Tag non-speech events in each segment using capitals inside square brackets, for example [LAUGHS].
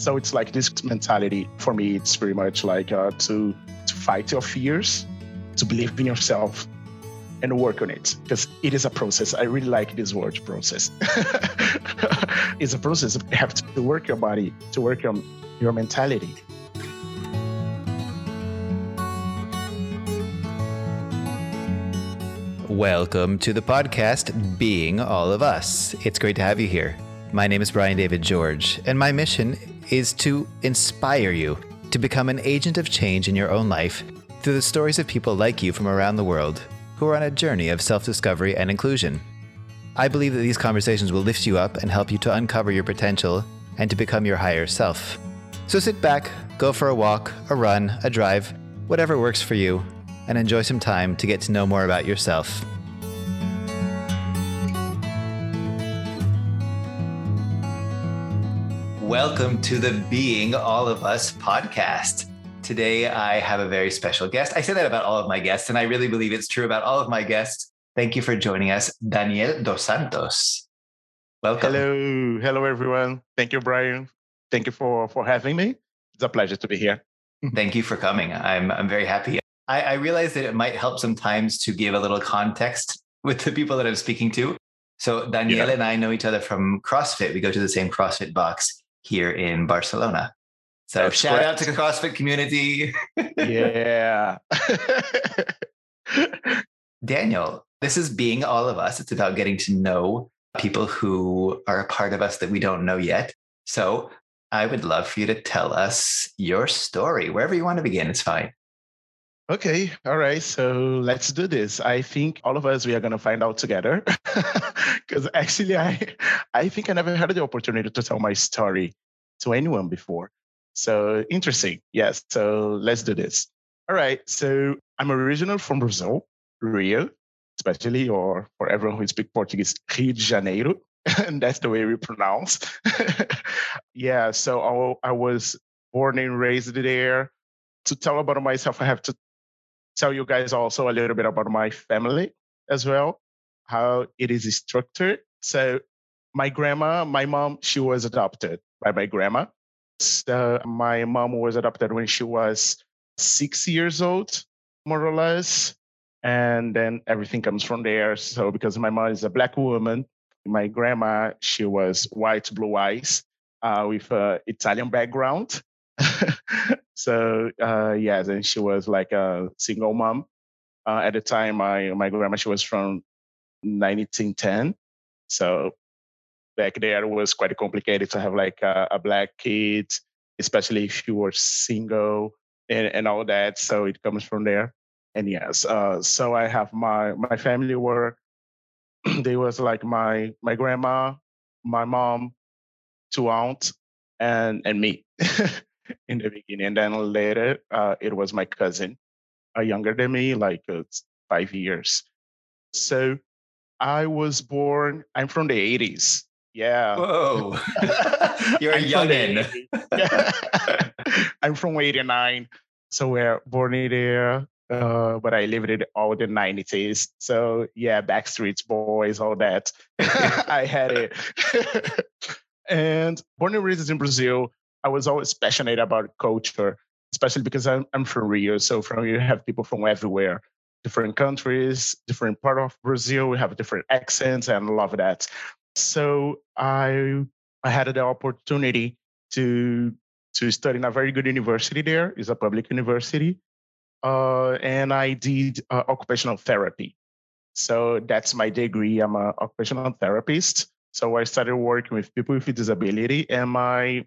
So it's like this mentality for me. It's pretty much like uh, to to fight your fears, to believe in yourself, and work on it because it is a process. I really like this word process. [LAUGHS] it's a process. You have to work your body, to work your your mentality. Welcome to the podcast, Being All of Us. It's great to have you here. My name is Brian David George, and my mission is to inspire you to become an agent of change in your own life through the stories of people like you from around the world who are on a journey of self discovery and inclusion. I believe that these conversations will lift you up and help you to uncover your potential and to become your higher self. So sit back, go for a walk, a run, a drive, whatever works for you, and enjoy some time to get to know more about yourself. Welcome to the Being All of Us podcast. Today, I have a very special guest. I say that about all of my guests, and I really believe it's true about all of my guests. Thank you for joining us, Daniel Dos Santos. Welcome. Hello, hello everyone. Thank you, Brian. Thank you for for having me. It's a pleasure to be here. [LAUGHS] Thank you for coming. I'm I'm very happy. I, I realize that it might help sometimes to give a little context with the people that I'm speaking to. So Daniel yeah. and I know each other from CrossFit. We go to the same CrossFit box here in Barcelona. So That's shout correct. out to the CrossFit community. yeah. [LAUGHS] [LAUGHS] Daniel, this is being all of us. It's about getting to know people who are a part of us that we don't know yet. So I would love for you to tell us your story, wherever you want to begin. It's fine. Okay, all right. So let's do this. I think all of us we are gonna find out together. [LAUGHS] Because actually, I I think I never had the opportunity to tell my story to anyone before. So interesting. Yes. So let's do this. All right. So I'm original from Brazil, Rio, especially, or for everyone who speaks Portuguese, Rio de Janeiro. [LAUGHS] and that's the way we pronounce. [LAUGHS] yeah. So I, I was born and raised there. To tell about myself, I have to tell you guys also a little bit about my family as well, how it is structured. So my grandma, my mom, she was adopted by my grandma. So my mom was adopted when she was six years old, more or less. And then everything comes from there. So because my mom is a black woman, my grandma, she was white, blue eyes, uh, with an Italian background. [LAUGHS] so uh, yes, and she was like a single mom. Uh, at the time, my my grandma she was from 1910, so back there was quite complicated to have like a, a black kid, especially if you were single and, and all that. So it comes from there. And yes, uh, so I have my my family were [CLEARS THROAT] they was like my my grandma, my mom, two aunts, and and me. [LAUGHS] in the beginning. And then later, uh, it was my cousin, uh, younger than me, like uh, five years. So I was born, I'm from the 80s. Yeah. Whoa. [LAUGHS] [LAUGHS] You're a youngin. [LAUGHS] I'm from 89. So we're born in there. Uh, but I lived in all the 90s. So yeah, Backstreet Boys, all that. I had it. and born and raised in Brazil, I was always passionate about culture, especially because I'm, I'm from Rio. So from Rio, you have people from everywhere, different countries, different part of Brazil. We have different accents, and love that. So I I had the opportunity to to study in a very good university there. It's a public university, uh, and I did uh, occupational therapy. So that's my degree. I'm an occupational therapist. So I started working with people with disability, and my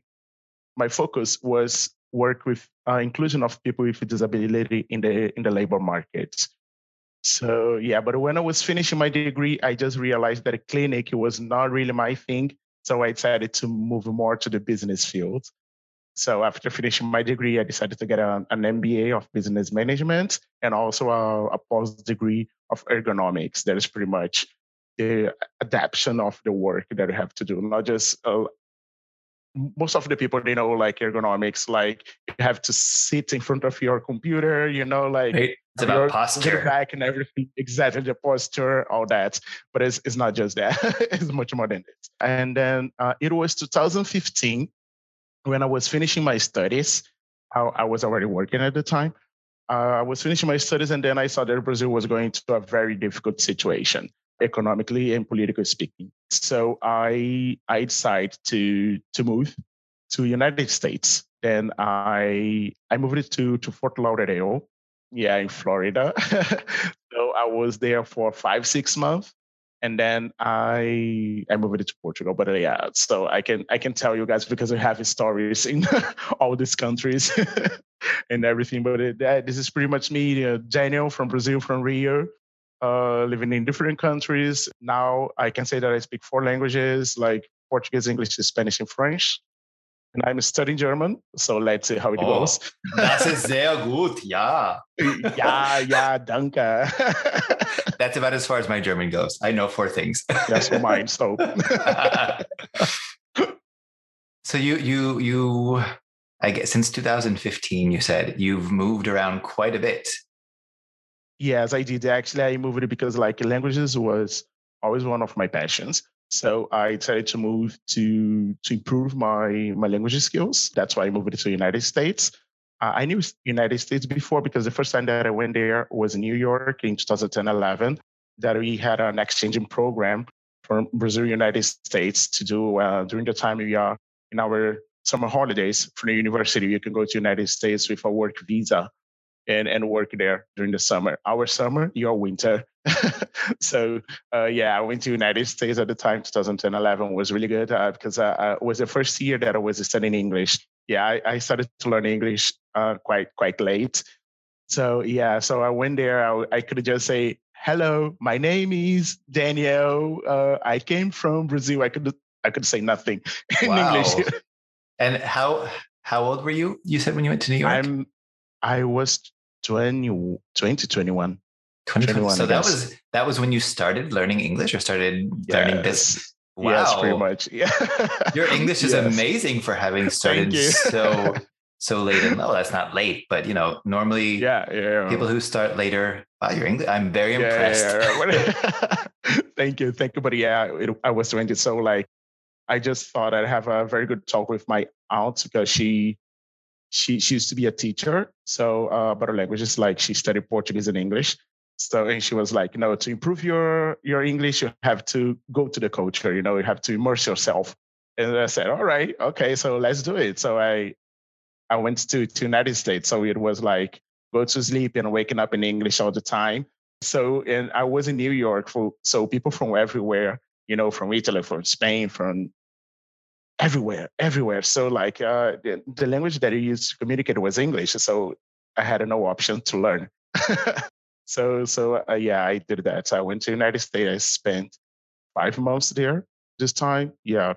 my focus was work with uh, inclusion of people with disability in the in the labor market. So yeah, but when I was finishing my degree, I just realized that a clinic was not really my thing. So I decided to move more to the business field. So after finishing my degree, I decided to get an, an MBA of business management and also a, a post degree of ergonomics. That is pretty much the adaptation of the work that you have to do, not just uh, most of the people they know like ergonomics like you have to sit in front of your computer you know like it's about posture. [LAUGHS] back and everything. Exactly the posture all that. But it's, it's not just that. [LAUGHS] It's much more than this and then uh, it was 2015 when I was finishing my studies, I, I was already working at the time. Uh, I was finishing my studies, and then I saw that Brazil was going to a very difficult situation economically and politically speaking. So I I decided to to move to United States. Then I I moved to to Fort Lauderdale, yeah, in Florida. [LAUGHS] so I was there for five six months, and then I I moved it to Portugal. But uh, yeah, so I can I can tell you guys because I have stories in [LAUGHS] all these countries [LAUGHS] and everything. But it, uh, this is pretty much me, uh, Daniel from Brazil, from Rio uh, living in different countries. Now I can say that I speak four languages like Portuguese, English, Spanish, and French. And I'm studying German, so let's see how it Oh, goes. Das ist [LAUGHS] sehr gut. Ja. yeah, yeah, danke. [LAUGHS] That's about as far as my German goes. I know four things. [LAUGHS] That's mine. So so you you you I guess since 2015 you said you've moved around quite a bit. Yes, I did. Actually, I moved because like languages was always one of my passions. So I decided to move to to improve my my language skills. That's why I moved to the United States. Uh, I knew United States before because the first time that I went there was in New York in 2011. That we had an exchanging program from Brazil, United States to do uh, during the time we are in our summer holidays from the university. You can go to United States with a work visa and and work there during the summer. Our summer, your winter. [LAUGHS] so uh, yeah, I went to United States at the time. 2011 was really good uh, because uh, uh, it was the first year that I was studying English. Yeah, I, I started to learn English uh, quite quite late. So yeah, so I went there. I, I could just say, "Hello, my name is Daniel. Uh, I came from Brazil." I could I could say nothing [LAUGHS] in Wow. English. And how how old were you? You said when you went to New York? I'm I was 20, 20 21. 20, 21, so that was that was when you started learning English or started learning this. Wow. Yes, pretty much. Yeah. [LAUGHS] Your English is Yes. amazing for having started so [LAUGHS] so late. And no, that's not late, but you know, normally Yeah, yeah. people who start later, wow, your English. I'm very yeah, impressed. yeah, yeah. [LAUGHS] thank you, thank you. But yeah, it, I was doing it so like I just thought I'd have a very good talk with my aunt because she she she used to be a teacher. So uh, but her languages like she studied Portuguese and English. So and she was like, you know to improve your your English, you have to go to the culture. You know, you have to immerse yourself. And I said, all right, okay, so let's do it. So I I went to to United States. So it was like go to sleep and waking up in English all the time. So and I was in New York for so people from everywhere, you know, from Italy, from Spain, from everywhere, everywhere. So like uh, the, language that I used to communicate was English. So I had no option to learn. [LAUGHS] so so uh, yeah, I did that. So I went to United States. I spent five months there this time. Yeah.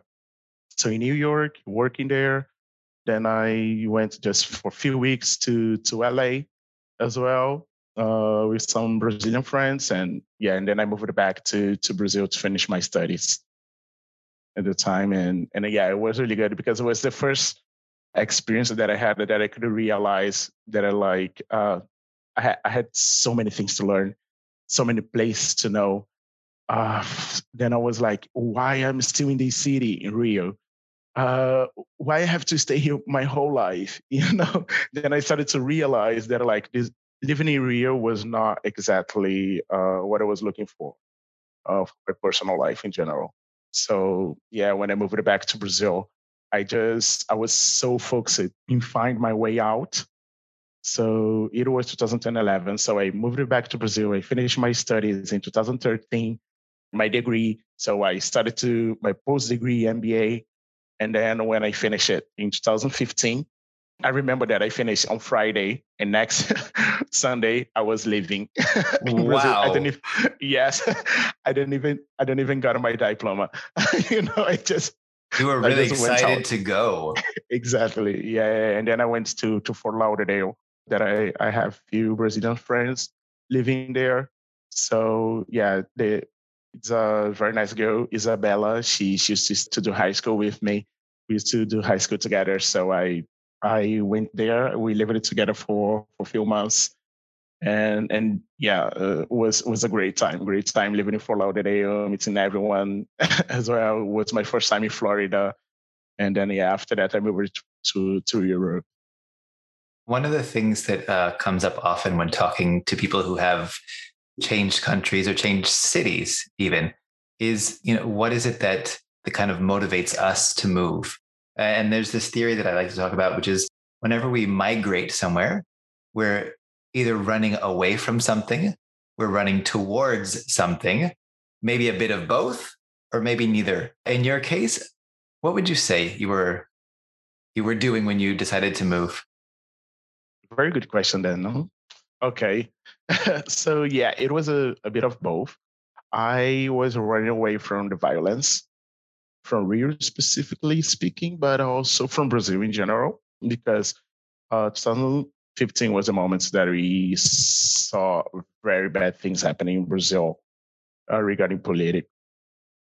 So in New York, working there. Then I went just for a few weeks to to LA as well uh, with some Brazilian friends, and yeah, and then I moved back to to Brazil to finish my studies at the time, and and yeah, it was really good because it was the first experience that I had that I could realize that I like uh, I had I had so many things to learn, so many places to know. Uh, then I was like, why I'm still in this city in Rio? Uh, why I have to stay here my whole life? [LAUGHS] You know. then I started to realize that like this living in Rio was not exactly uh, what I was looking for of my personal life in general. So yeah, when I moved back to Brazil, I just I was so focused in find my way out. So it was 2011. So I moved back to Brazil. I finished my studies in 2013, my degree. So I started to my post degree MBA, and then when I finished it in 2015, I remember that I finished on Friday, and next [LAUGHS] Sunday I was leaving. [LAUGHS] in Brazil. I Wow. didn't even, [LAUGHS] yes, I didn't even I didn't even got my diploma. you know, I just You were really excited to go. exactly yeah, and then I went to to Fort Lauderdale. That I I have few Brazilian friends living there. So yeah, the it's a very nice girl, Isabella. She she used to do high school with me. We used to do high school together. So I I went there. We lived together for for a few months, and and yeah, uh, was was a great time. Great time living in Fort Lauderdale, meeting everyone [LAUGHS] as well. It was my first time in Florida, and then yeah, after that I moved to to Europe. One of the things that uh, comes up often when talking to people who have changed countries or changed cities, even, is you know what is it that that kind of motivates us to move? Uh, and there's this theory that I like to talk about, which is whenever we migrate somewhere, we're either running away from something, we're running towards something, maybe a bit of both, or maybe neither. In your case, what would you say you were you were doing when you decided to move? Very good question then. Okay. [LAUGHS] so yeah, it was a, a bit of both. I was running away from the violence, from Rio specifically speaking, but also from Brazil in general, because uh, 2015 was a moment that we saw very bad things happening in Brazil uh, regarding politics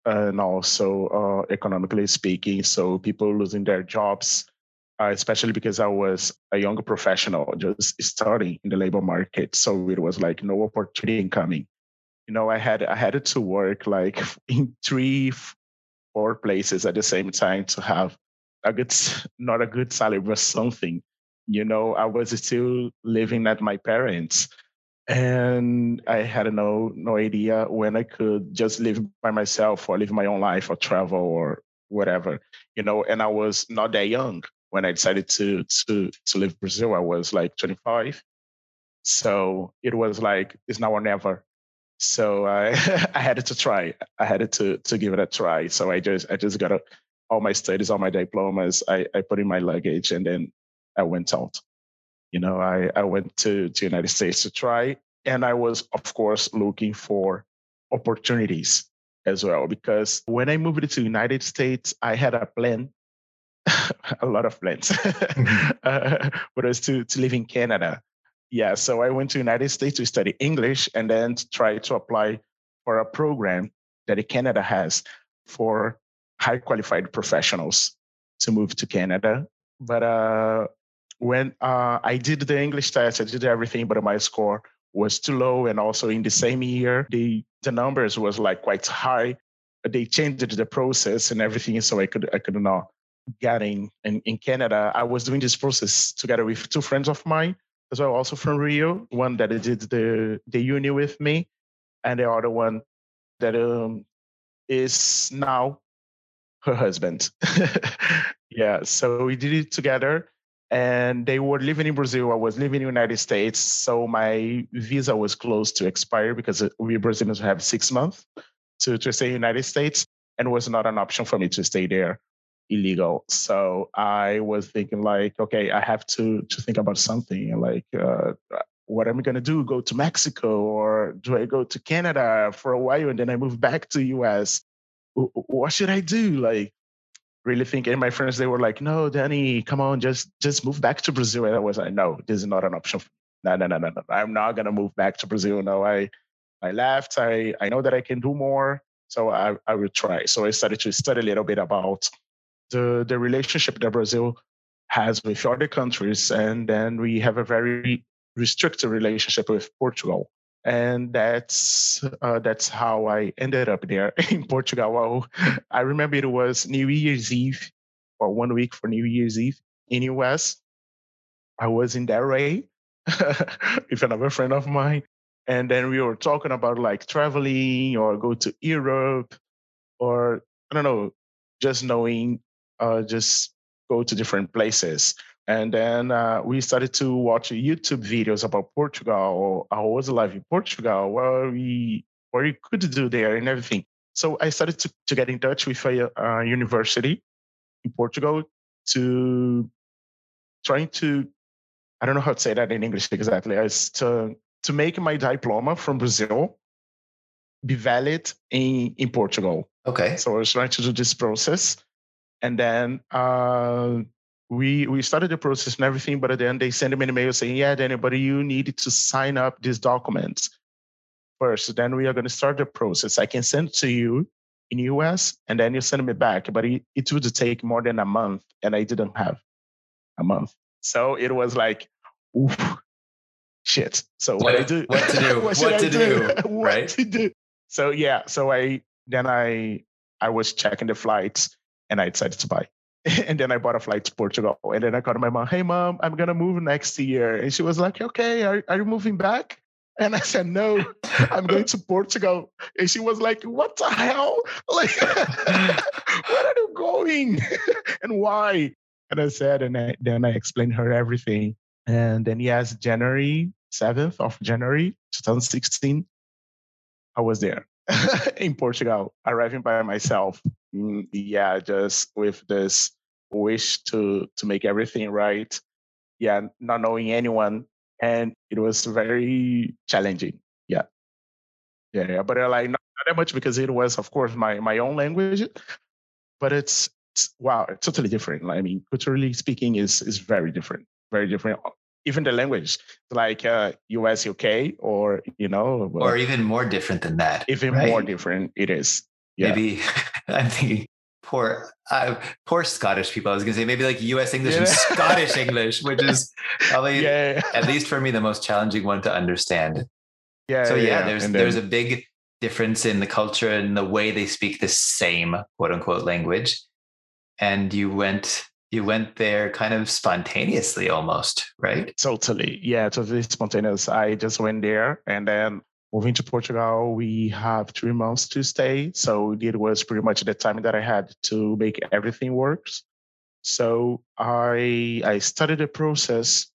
and also uh, economically speaking. So people losing their jobs, uh, especially because I was a younger professional just starting in the labor market. So it was like no opportunity incoming. You know, I had I had to work like [LAUGHS] in three, four places at the same time to have a good, not a good salary, but something. You know, I was still living at my parents' and I had no no idea when I could just live by myself or live my own life or travel or whatever, you know. And I was not that young when I decided to to to leave Brazil. I was like 25, so it was like it's now or never. So I [LAUGHS] I had to try. I had to to give it a try. So I just I just got a, all my studies, all my diplomas. I I put in my luggage and then I went out you know, I, I went to the United States to try, and I was, of course, looking for opportunities as well. Because when I moved to United States, I had a plan, [LAUGHS] a lot of plans, [LAUGHS] mm-hmm. uh, but it was to, to live in Canada. Yeah, so I went to United States to study English and then to try to apply for a program that Canada has for high qualified professionals to move to Canada. But uh, when uh, I did the English test, I did everything, but my score was too low. And also in the same year, the the numbers was like quite high. They changed the process and everything, so I could I could not get in. in. In Canada, I was doing this process together with two friends of mine as well, also from Rio. One that did the the uni with me, and the other one that um, is now her husband. [LAUGHS] yeah, so we did it together and they were living in Brazil. I was living in the United States, so my visa was close to expire because we Brazilians have six months to, to stay in the United States, and was not an option for me to stay there illegal. So I was thinking like, okay, I have to to think about something like. Uh, what am I gonna do? Go to Mexico or do I go to Canada for a while and then I move [LAUGHS] back to US? What should I do? Like, really think and my friends they were like no danny come on just just move back to brazil and i was like no this is not an option no no no no no i'm not going to move back to brazil no i i left i i know that i can do more so i i will try so i started to study a little bit about the the relationship that brazil has with other countries and then we have a very restricted relationship with portugal and that's uh, that's how I ended up there [LAUGHS] in Portugal. Well, I remember it was New Year's Eve, or one week for New Year's Eve in the US. I was in Delray [LAUGHS] with another friend of mine, and then we were talking about like traveling or go to Europe, or I don't know, just knowing, just go to different places. And then uh, we started to watch YouTube videos about Portugal, or how was life in Portugal, what we what you could do there, and everything. So I started to, to get in touch with a, a university in Portugal to trying to I don't know how to say that in English exactly. As to to make my diploma from Brazil be valid in in Portugal. Okay. So I was trying to do this process, and then uh, we we started the process and everything, but then they sent me an email saying, "Yeah, Daniel, but you need to sign up these documents first. Then we are going to start the process. I can send to you in US, and then you send me back. But it, it would take more than a month, and I didn't have a month, so it was like, oof, shit. So what, what I do? What to do? [LAUGHS] what, what to do? do? [LAUGHS] what right? to do? So yeah, so I then I I was checking the flights, and I decided to buy [LAUGHS] and then I bought a flight to Portugal. And then I called my mom, hey, mom, I'm going to move next year. And she was like, okay, are, are you moving back? And I said, no, I'm going to Portugal. And she was like, what the hell? [LAUGHS] Like, [LAUGHS] where are you going? and why? And I said, and I, then I explained her everything. And then, yes, January 7th of January 2016, I was there in Portugal, arriving by myself. Mm, yeah, just with this wish to to make everything right. Yeah, not knowing anyone, and it was very challenging. Yeah, yeah, yeah. But uh, like not, not that much because it was, of course, my my own language. But it's, it's wow, it's totally different. I mean, culturally speaking, is is very different, very different even the language like uh, us uk or you know or even more different than that even right? more different it is yeah. maybe [LAUGHS] i'm thinking poor uh, poor scottish people i was going to say maybe like us english yeah. and scottish english which is [LAUGHS] probably yeah. at least for me the most challenging one to understand yeah so yeah, there's then, there's a big difference in the culture and the way they speak the same quote unquote language and you went you went there kind of spontaneously almost, right? Totally. Yeah, totally spontaneous. I just went there and then moving to Portugal, we have three months to stay. So it was pretty much the time that I had to make everything works. So I I started the process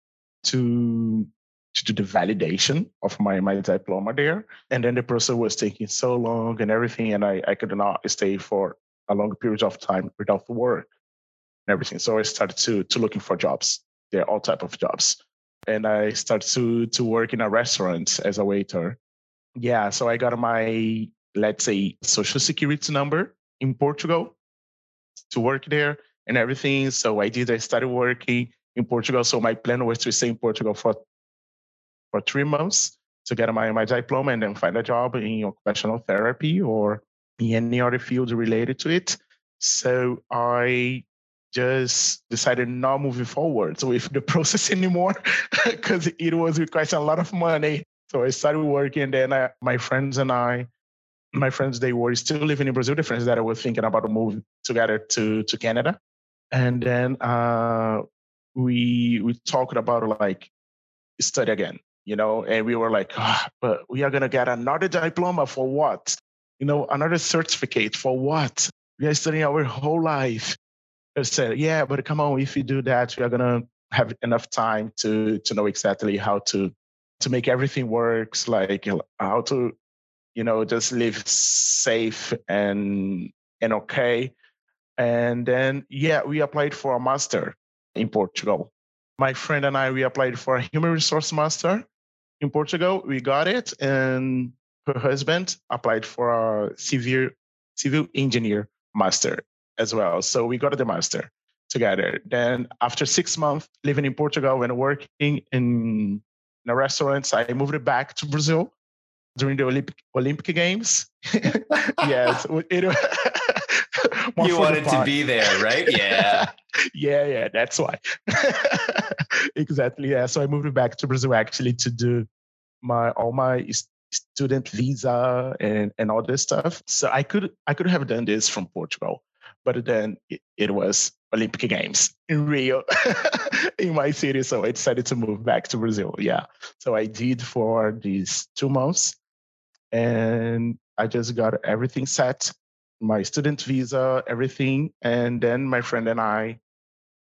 to to do the validation of my, my diploma there. And then the process was taking so long and everything, and I, I could not stay for a long period of time without work and everything. So I started to to looking for jobs. There are all type of jobs, and I started to to work in a restaurant as a waiter. Yeah, so I got my let's say social security number in Portugal to work there and everything. So I did. I started working in Portugal. So my plan was to stay in Portugal for for three months to get my, my diploma and then find a job in occupational therapy or in any other field related to it. So I just decided not moving forward with the [LAUGHS] process anymore because it was requiring a lot of money. So I started working. Then I, my friends and I, my friends, they were still living in Brazil. The friends that I was thinking about moving together to to Canada, and then uh, we we talked about like study again, you know, and we were like, oh, but we are gonna get another diploma for what? You know, another certificate for what? We are studying our whole life I said, yeah, but come on, if you do that, we are gonna have enough time to to know exactly how to to make everything works, like how to, you know, just live safe and and okay. And then yeah, we applied for a master in Portugal. My friend and I we applied for a human resource master in Portugal. We got it, and her husband applied for a civil civil engineer master as well. So we got the master together. Then after six months living in Portugal and working in, in a restaurant, I moved it back to Brazil during the Olympic Olympic Games. [LAUGHS] yes, it, [LAUGHS] you wanted to be there, right? Yeah. [LAUGHS] yeah, yeah, that's why. exactly. Yeah. So I moved it back to Brazil actually to do my all my student visa and and all this stuff. So I could I could have done this from Portugal, but then it, it was Olympic Games in Rio [LAUGHS] in my city. So I decided to move back to Brazil. Yeah. So I did for these two months and I just got everything set my student visa, everything. And then my friend and I,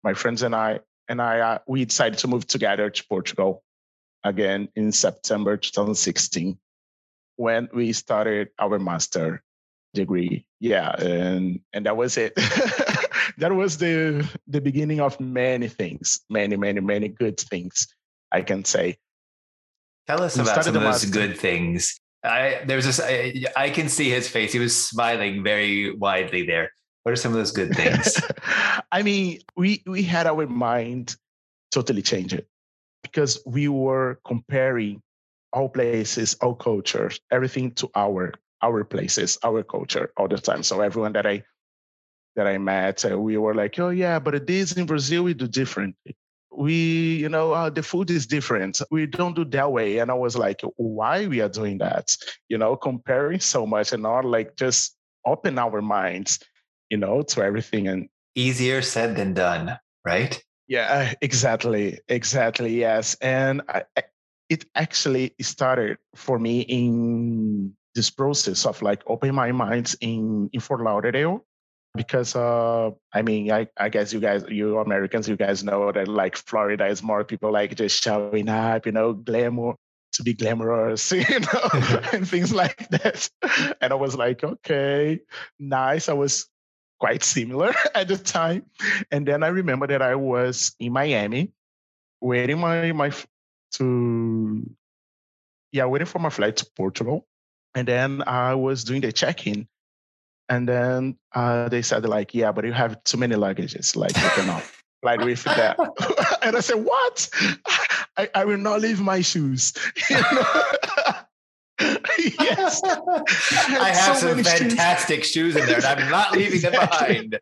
my friends and I, and I, uh, we decided to move together to Portugal again in September 2016 when we started our master degree. Yeah, and and that was it. [LAUGHS] that was the the beginning of many things, many, many, many good things. I can say. Tell us we about some of those master. good things. I there's this. I, I can see his face. He was smiling very widely there. What are some of those good things? [LAUGHS] I mean, we we had our mind totally changed because we were comparing all places, all cultures, everything to our our places, our culture all the time. So everyone that I that I met, uh, we were like, oh yeah, but this in Brazil we do differently. We, you know, uh, the food is different. We don't do that way. And I was like, why we are doing that? You know, comparing so much and not like just open our minds, you know, to everything and easier said than done, right? Yeah, exactly. Exactly. Yes. And I, it actually started for me in this process of like opening my mind in, in Fort Lauderdale because uh i mean I, I guess you guys you americans you guys know that like florida is more people like just showing up you know glamour to be glamorous [LAUGHS] you know [LAUGHS] and things like that. And i was like okay nice. I was quite similar [LAUGHS] at the time. And then i remember that i was in miami waiting my my to yeah waiting for my flight to portugal and then i was doing the check-in and then uh, they said like, yeah, but you have too many luggages. Like you cannot fly with that. [LAUGHS] and I said, what? I, I will not leave my shoes. [LAUGHS] [LAUGHS] yes. I, I have so some fantastic shoes. shoes. in there, and I'm not leaving them behind.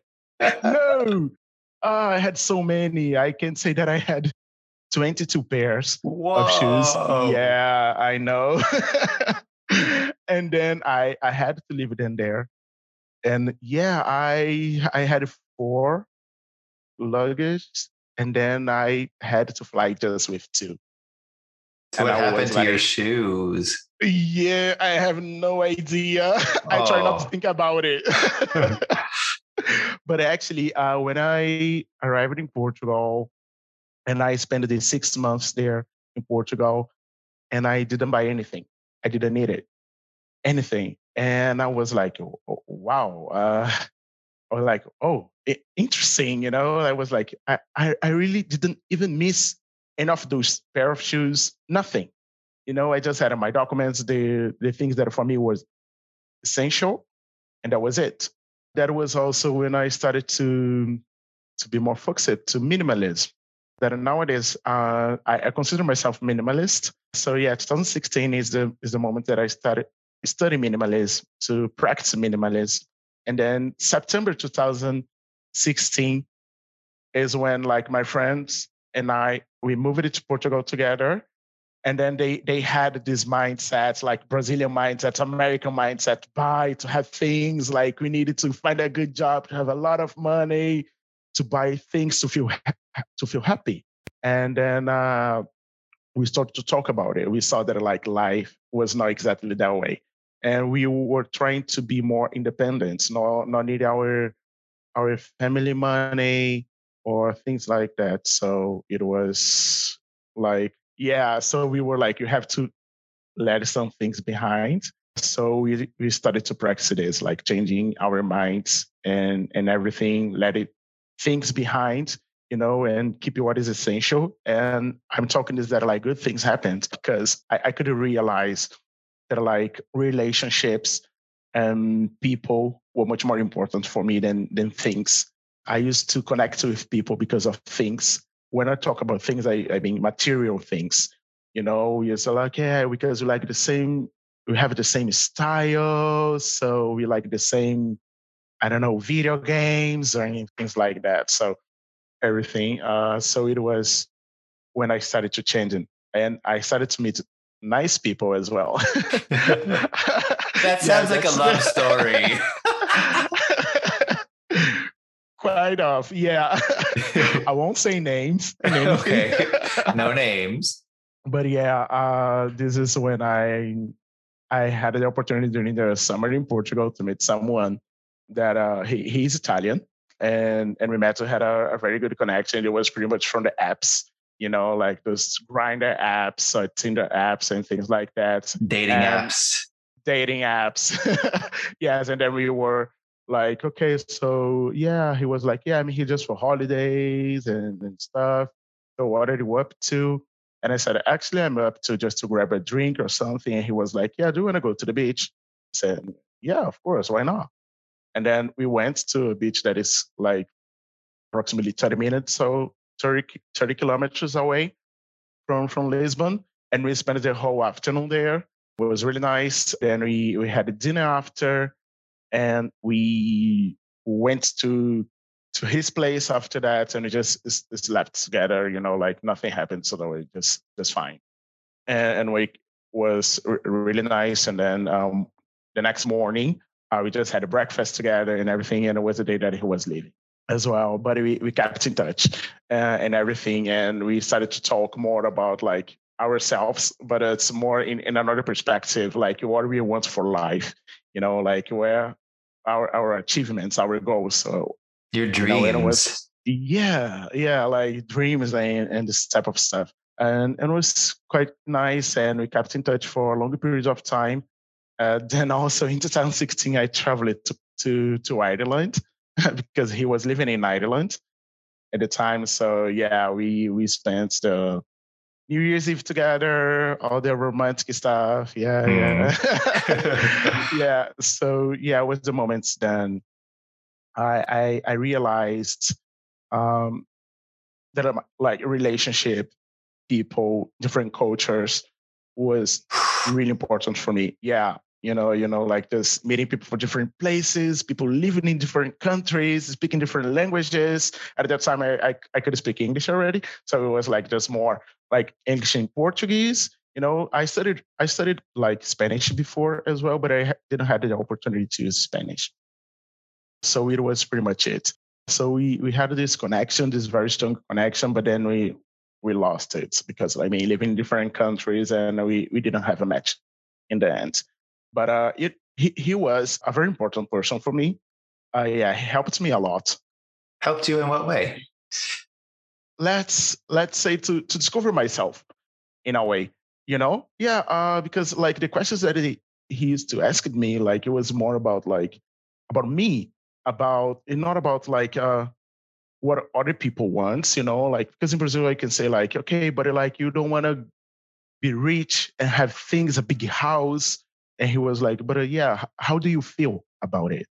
no. Uh, I had so many. I can say that I had 22 pairs Whoa. of shoes. Yeah, I know. And then I, I had to leave it in there and yeah, I I had four luggage, and then I had to fly just with two. So what happened to like, your shoes? Yeah, I have no idea. [LAUGHS] I try not to oh. think about it. [LAUGHS] but actually, uh, when I arrived in Portugal, and I spent the six months there in Portugal, and I didn't buy anything. I didn't need it, anything and I was like, wow, uh, [LAUGHS] or like, oh, interesting, you know. I was like, I, I, I really didn't even miss any of those pair of shoes, nothing. You know, I just had my documents the the things that for me was essential, and that was it. That was also when I started to to be more focused to minimalism. That nowadays uh, I, I consider myself minimalist. So yeah, 2016 is the is the moment that I started study minimalism, to practice minimalism. And then September 2016 is when like my friends and I, we moved it to Portugal together. And then they they had this mindset, like Brazilian mindset, American mindset, buy to have things like we needed to find a good job, to have a lot of money, to buy things to feel to feel happy. And then uh, we started to talk about it. We saw that like life was not exactly that way and we were trying to be more independent, not not need our our family money or things like that. So it was like, yeah. So we were like, you have to let some things behind. So we we started to practice this, like changing our minds and and everything, let it things behind, you know, and keep what is essential. And I'm talking this that like good things happened because I, I could realize that like relationships and people were much more important for me than than things. I used to connect with people because of things. When I talk about things, I, I mean material things. You know, so like, yeah, because we like the same, we have the same style, so we like the same, I don't know, video games or things like that. So everything. Uh, so it was when I started to change and I started to meet nice people as well. [LAUGHS] that [LAUGHS] sounds yeah, like a love [LAUGHS] story. Quite off, yeah. I won't say names. okay, no names. But yeah, uh, this is when I I had the opportunity during the summer in Portugal to meet someone that uh, he, he's Italian, and and we met. We had a, a very good connection. It was pretty much from the apps you know, like those Grindr apps, or Tinder apps, and things like that. Dating and apps. Dating apps. [LAUGHS] yes. And then we were like, okay, so yeah, he was like, yeah, I mean, he just for holidays and, and stuff. So what are you up to? And I said, actually, I'm up to just to grab a drink or something. And he was like, yeah, do you want to go to the beach? I said, yeah, of course, why not? And then we went to a beach that is like approximately 30 minutes so 30, 30 kilometers away from, from Lisbon. And we spent the whole afternoon there. It was really nice. Then we, we had a dinner after and we went to to his place after that and we just, just, left together, you know, like nothing happened. So that was just just fine. And, and we was really nice. And then um, the next morning, uh, we just had a breakfast together and everything. And it was the day that he was leaving. As well. But we, we kept in touch uh, and everything. And we started to talk more about like ourselves, but it's more in, in another perspective, like what we want for life, you know, like where our, our achievements, our goals. So your dreams. You know, was, yeah, yeah, like dreams and, and this type of stuff. And, and it was quite nice. And we kept in touch for a long period of time. Uh, [LAUGHS] then also in 2016, I traveled to, to, to Ireland [LAUGHS] because he was living in Ireland at the time. So yeah, we we spent the New Year's Eve together, all the romantic stuff. Yeah, mm. yeah, [LAUGHS] yeah. So yeah, with the moments then I I, I realized um, that I'm, like relationship, people, different cultures was really important for me. Yeah, you know you know like just meeting people from different places people living in different countries speaking different languages. At that time I, I, I could speak english already so it was like just more like english and portuguese you know. I studied i studied like spanish before as well but i didn't have the opportunity to use spanish. So it was pretty much it. So we we had this connection this very strong connection but then we we lost it because i mean living in different countries and we we didn't have a match in the end but uh, it, he, he was a very important person for me. Uh, yeah, he helped me a lot. Helped you in what way? Let's let's say to to discover myself in a way, you know? Yeah, uh, because like the questions that he, he used to ask me, like it was more about like about me, about not about like uh what other people want, you know, like because in Brazil I can say like, okay, but like you don't want to be rich and have things, a big house, and he was like, but uh, yeah, how do you feel about it?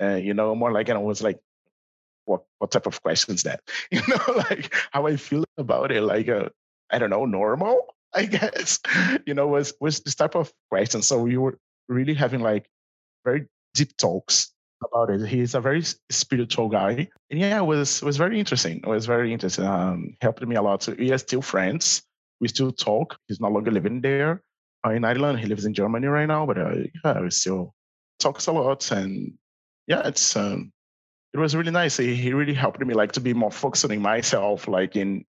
Uh, you know, more like, and I was like, what what type of questions that? [LAUGHS] You know, [LAUGHS] like how I feel about it, like uh, I don't know, normal, [LAUGHS] I guess. You know, was was this type of question. So we were really having like very deep talks about it. He's a very spiritual guy, and yeah, it was was very interesting. It was very interesting. Um, helped me a lot. So we are still friends. We still talk. He's no longer living there, in Ireland. He lives in Germany right now, but uh, yeah, we still talks a lot, and yeah, it's um, it was really nice. He, he really helped me like to be more focusing myself, like in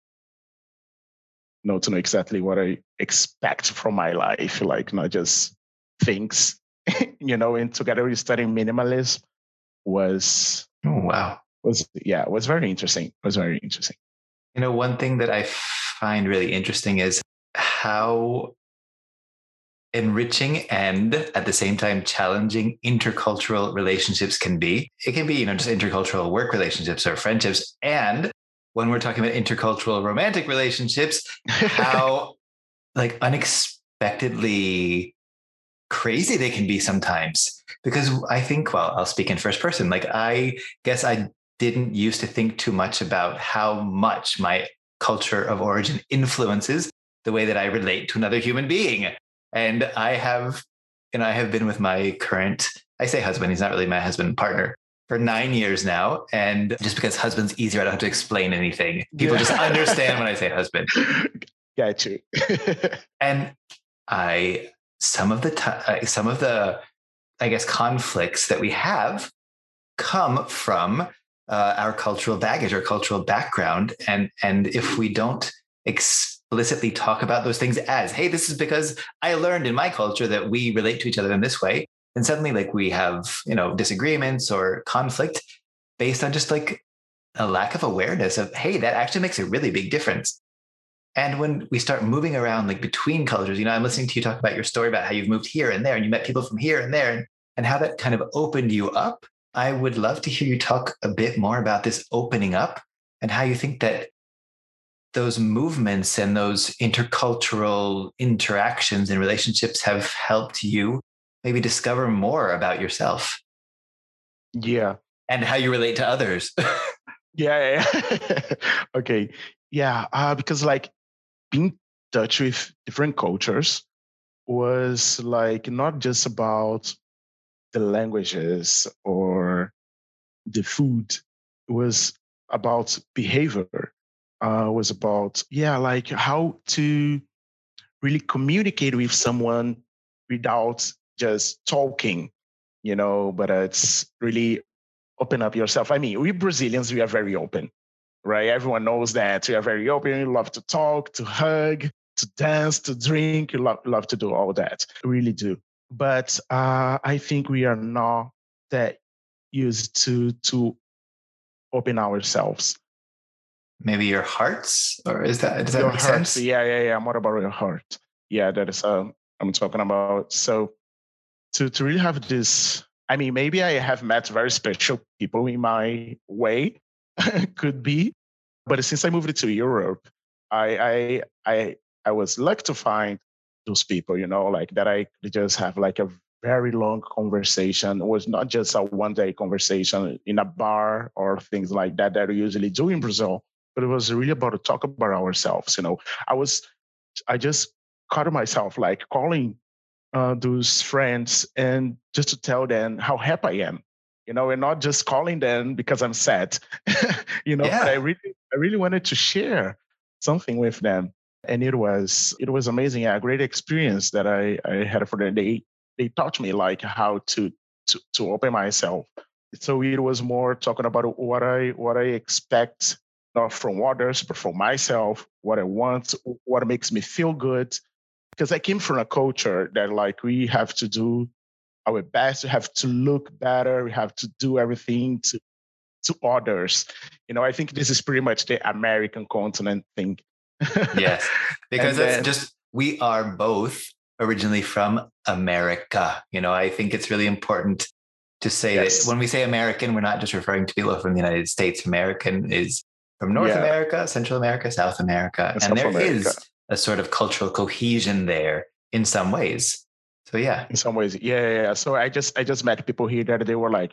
you know to know exactly what I expect from my life, like not just things. [LAUGHS] you know, and together we studying minimalism was oh wow was yeah was very interesting. It was very interesting. You know, one thing that I find really interesting is how enriching and at the same time challenging intercultural relationships can be. It can be, you know, just intercultural work relationships or friendships. And when we're talking about intercultural romantic relationships, [LAUGHS] how like unexpectedly crazy they can be sometimes. Because I think, well, I'll speak in first person. Like, I guess I didn't used to think too much about how much my culture of origin influences the way that I relate to another human being. And I have, and I have been with my current, I say husband, he's not really my husband, partner for nine years now. And just because husband's easier, I don't have to explain anything. People yeah. just understand when I say [LAUGHS] husband. Got you. [LAUGHS] and I, some of the time, some of the, I guess, conflicts that we have come from uh, our cultural baggage our cultural background. And, and if we don't ex- explicitly talk about those things as, hey, this is because I learned in my culture that we relate to each other in this way. And suddenly, like, we have, you know, disagreements or conflict based on just like a lack of awareness of, hey, that actually makes a really big difference. And when we start moving around like between cultures, you know, I'm listening to you talk about your story about how you've moved here and there and you met people from here and there and, and how that kind of opened you up. I would love to hear you talk a bit more about this opening up and how you think that those movements and those intercultural interactions and relationships have helped you maybe discover more about yourself. Yeah. And how you relate to others. yeah. yeah. [LAUGHS] okay. Yeah. Uh, because like being touch with different cultures was like not just about the languages or the food. It was about behavior uh, was about yeah like how to really communicate with someone without just talking you know but it's really open up yourself. I mean, we Brazilians, we are very open, right? Everyone knows that we are very open. We love to talk, to hug, to dance, to drink. We love, love to do all that. We really do. But uh, I think we are not that used to to open ourselves. Maybe your hearts, or is that does that your make heart, sense? Yeah, yeah, yeah. What about your heart? Yeah, that is um I'm talking about. So to to really have this, I mean, maybe I have met very special people in my way, [LAUGHS] could be, but since I moved to Europe, I I I I was lucky to find those people, you know, like that I could just have like a very long conversation. It was not just a one day conversation in a bar or things like that that we usually do in Brazil, but it was really about to talk about ourselves. You know, I was, I just caught myself like calling uh, those friends and just to tell them how happy I am. You know, and not just calling them because I'm sad. [LAUGHS] you know, Yeah. but I really, I really wanted to share something with them and it was it was amazing a great experience that i i had for them they they taught me like how to to to open myself so it was more talking about what i what i expect not from others but from myself what i want what makes me feel good because i came from a culture that like we have to do our best we have to look better we have to do everything to to others you know i think this is pretty much the american continent thing yes, [LAUGHS] because then- just we are both originally from America. You know, I think it's really important to say Yes. that when we say American, we're not just referring to people from the United States. American is from North Yeah. America, Central America, South America, And and there South is a sort of cultural cohesion there in some ways. So yeah, in some ways yeah, yeah yeah. So i just i just met people here that they were like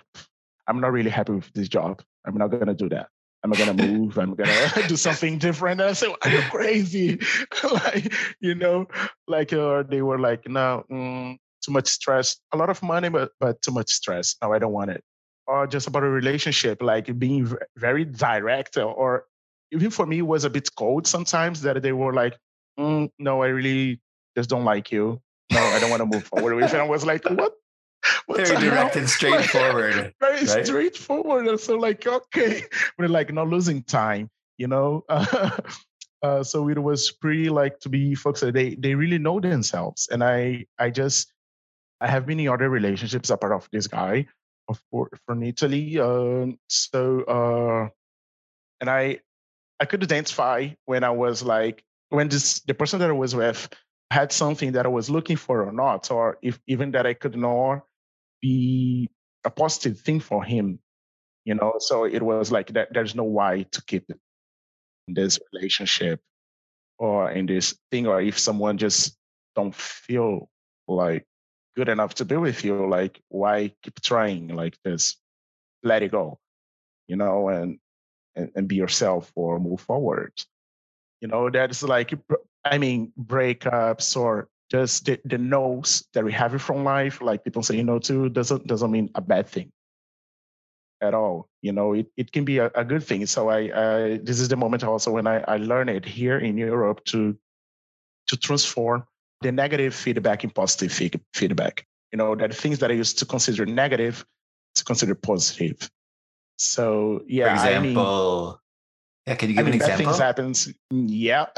i'm not really happy with this job. I'm not gonna do that. I'm gonna [LAUGHS] move. I'm gonna [LAUGHS] do something different. And i said are you crazy? [LAUGHS] Like you know like uh, they were like no mm, too much stress. A lot of money but but too much stress. No i don't want it or just about a relationship like being very direct or even for me it was a bit cold sometimes that they were like mm, no i really just don't like you no, I don't want to move [LAUGHS] forward with it. I was like, what? what very direct and [LAUGHS] straightforward. Very right? straightforward. And so, like, okay, [LAUGHS] we're like not losing time, you know. Uh, so it was pretty like to be folks that they they really know themselves, and I I just I have been in other relationships apart of this guy, of from Italy. Um, so uh, and I I could identify when I was like when this the person that I was with had something that I was looking for or not, or if even that I could not be a positive thing for him, you know. So it was like that. There's no why to keep this relationship or in this thing, or if someone just don't feel like good enough to be with you, like why keep trying? Like this, let it go, you know, and and, and be yourself or move forward. You know, that's like I mean, breakups or just the, the no's that we have from life, like people say no to, doesn't doesn't mean a bad thing at all. You know, it, it can be a, a good thing. So I, I this is the moment also when I, I learned it here in Europe to to transform the negative feedback in positive feed, feedback. You know, that things that I used to consider negative to consider positive. So yeah, For I mean, example, yeah, can you I give mean, an example? things happens. Mm, Yeah, [LAUGHS]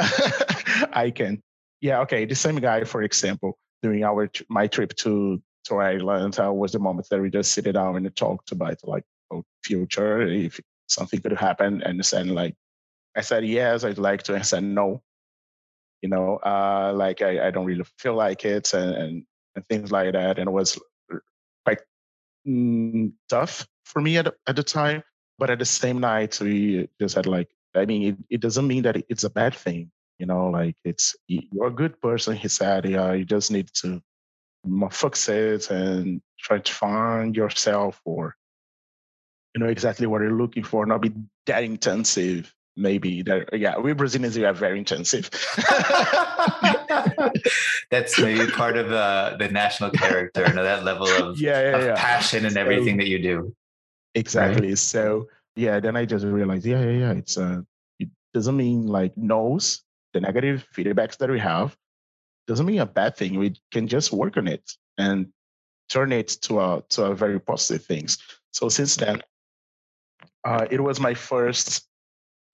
I can. Yeah, okay. The same guy, for example, during our my trip to to Ireland, uh, was the moment that we just sit down and talked about like future, if something could happen, and said like, I said yes, I'd like to, and I said no. You know, uh, like I, I don't really feel like it, and, and and things like that, and it was quite mm, tough for me at the- at the time. But at the same night, we just had like, I mean, it, it doesn't mean that it's a bad thing. You know, like it's you're a good person. He said, yeah, you just need to m- fix it and try to find yourself or you know exactly what you're looking for, not be that intensive. Maybe that, yeah, we Brazilians we are very intensive. [LAUGHS] That's maybe part of the the national character, you know, that level of, yeah, yeah, of yeah. passion So- everything that you do. Exactly. So yeah, then I just realized, yeah, yeah, yeah. It's uh it doesn't mean like no's, the negative feedbacks that we have doesn't mean a bad thing. We can just work on it and turn it to a to a very positive things. So since then, Uh, it was my first,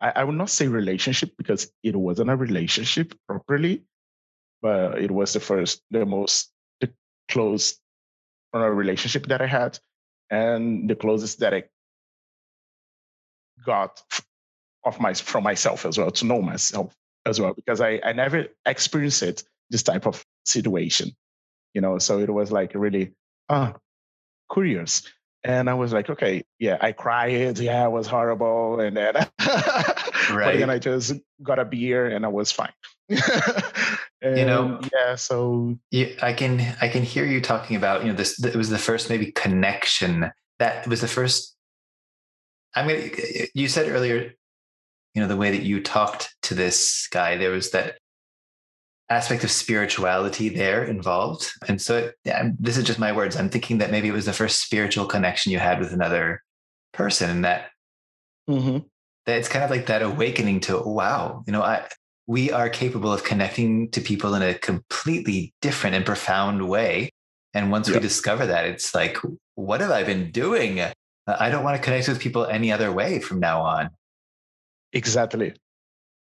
I, I would not say relationship because it wasn't a relationship properly, but it was the first, the most the close relationship that I had, and the closest that I got of my from myself as well to know myself as well because I I never experienced it this type of situation, you know. So it was like really ah curious, and I was like, okay, yeah, I cried, yeah, it was horrible, and then right. [LAUGHS] but then I just got a beer and I was fine. and, [LAUGHS] you know, yeah. So yeah, I can I can hear you talking about you know this. It was the first maybe connection that was the first. I'm gonna. You said earlier you know the way that you talked to this guy there was that aspect of spirituality there involved and so yeah, this is just my words i'm thinking that maybe it was the first spiritual connection you had with another person and that mm-hmm. that it's kind of like that awakening to wow you know i we are capable of connecting to people in a completely different and profound way and once yep. we discover that it's like what have i been doing i don't want to connect with people any other way from now on Exactly.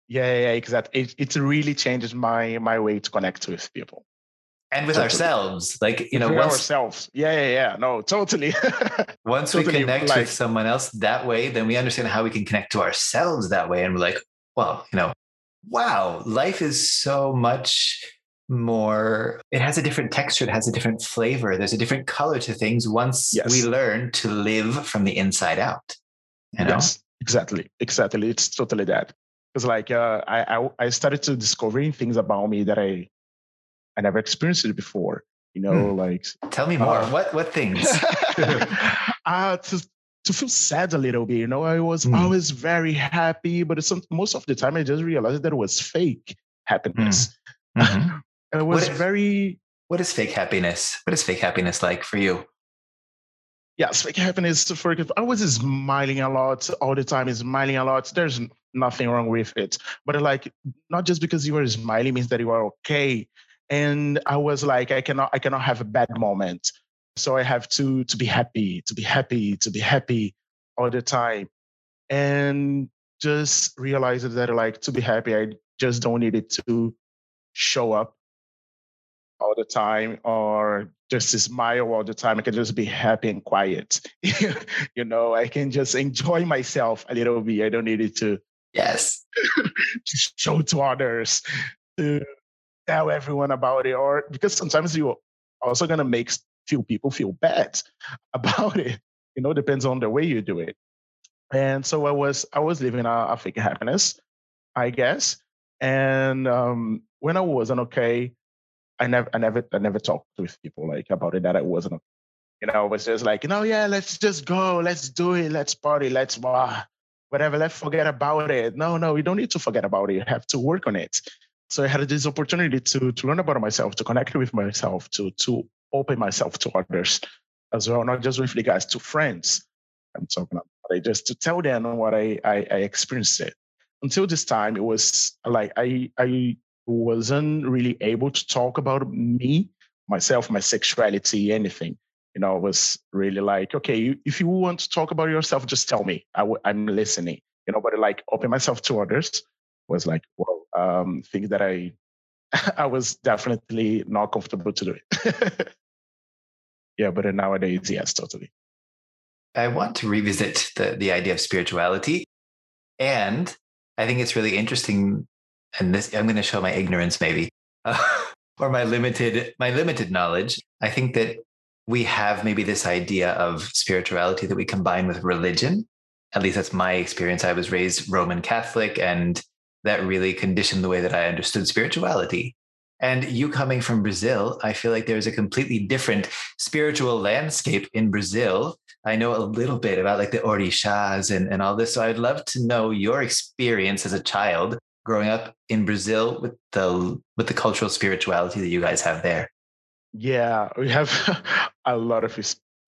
Yeah, yeah, exactly. It, it really changes my my way to connect with people. And with ourselves, like you know, once, ourselves. Yeah, yeah, yeah. No, totally. [LAUGHS] once totally we connect like, with someone else that way, then we understand how we can connect to ourselves that way, and we're like, well, you know, wow, life is so much more it has a different texture it has a different flavor there's a different color to things once yes. we learn to live from the inside out you know yes. Exactly, exactly. It's totally that. Because like uh, I, I, I started to discovering things about me that I I never experienced it before. You know, hmm. like tell me more. Uh, what what things? [LAUGHS] uh, to to feel sad a little bit. You know, I was hmm. always very happy, but some, most of the time I just realized that it was fake happiness. Hmm. Mm-hmm. [LAUGHS] it was what very. What is fake happiness? What is fake happiness like for you? yeah, fake happiness for I was smiling a lot all the time, is smiling a lot. There's nothing wrong with it. But like not just because you are smiling means that you are okay. And I was like, I cannot I cannot have a bad moment. So I have to to be happy, to be happy, to be happy all the time. And just realize that like to be happy, I just don't need it to show up all the time or just smile all the time. I can just be happy and quiet. [LAUGHS] you know, I can just enjoy myself a little bit. I don't need it to yes [LAUGHS] to show to others, to tell everyone about it, or because sometimes you also gonna make few people feel bad [LAUGHS] about it. You know, depends on the way you do it. And so I was I was living a, a fake happiness, I guess. And um, when I wasn't okay, I never, I never, I never talked with people like about it that I wasn't, you know, it was just like, you know, yeah, let's just go, let's do it, let's party, let's blah, whatever, let's forget about it. No, no, you don't need to forget about it. You have to work on it. So I had this opportunity to to learn about myself, to connect with myself, to to open myself to others as well, not just with the guys, to friends. I'm talking about it, just to tell them what I, I, I experienced it. Until this time, it was like I I wasn't really able to talk about me, myself, my sexuality, anything. You know, was really like, okay, if you want to talk about yourself, just tell me. i w- I'm listening. You know, but like open myself to others was like, well, um, things that I [LAUGHS] I was definitely not comfortable to do it. [LAUGHS] yeah, but nowadays, yes, totally. I want to revisit the the idea of spirituality, and I think it's really interesting and this I'm going to show my ignorance maybe [LAUGHS] or my limited my limited knowledge. I think that we have maybe this idea of spirituality that we combine with religion. At least that's my experience. I was raised Roman Catholic and that really conditioned the way that I understood spirituality. And you coming from Brazil, I feel like there's a completely different spiritual landscape in Brazil. I know a little bit about like the orishas and, and all this. So I'd love to know your experience as a child growing up in Brazil with the with the cultural spirituality that you guys have there? Yeah, we have [LAUGHS] a lot of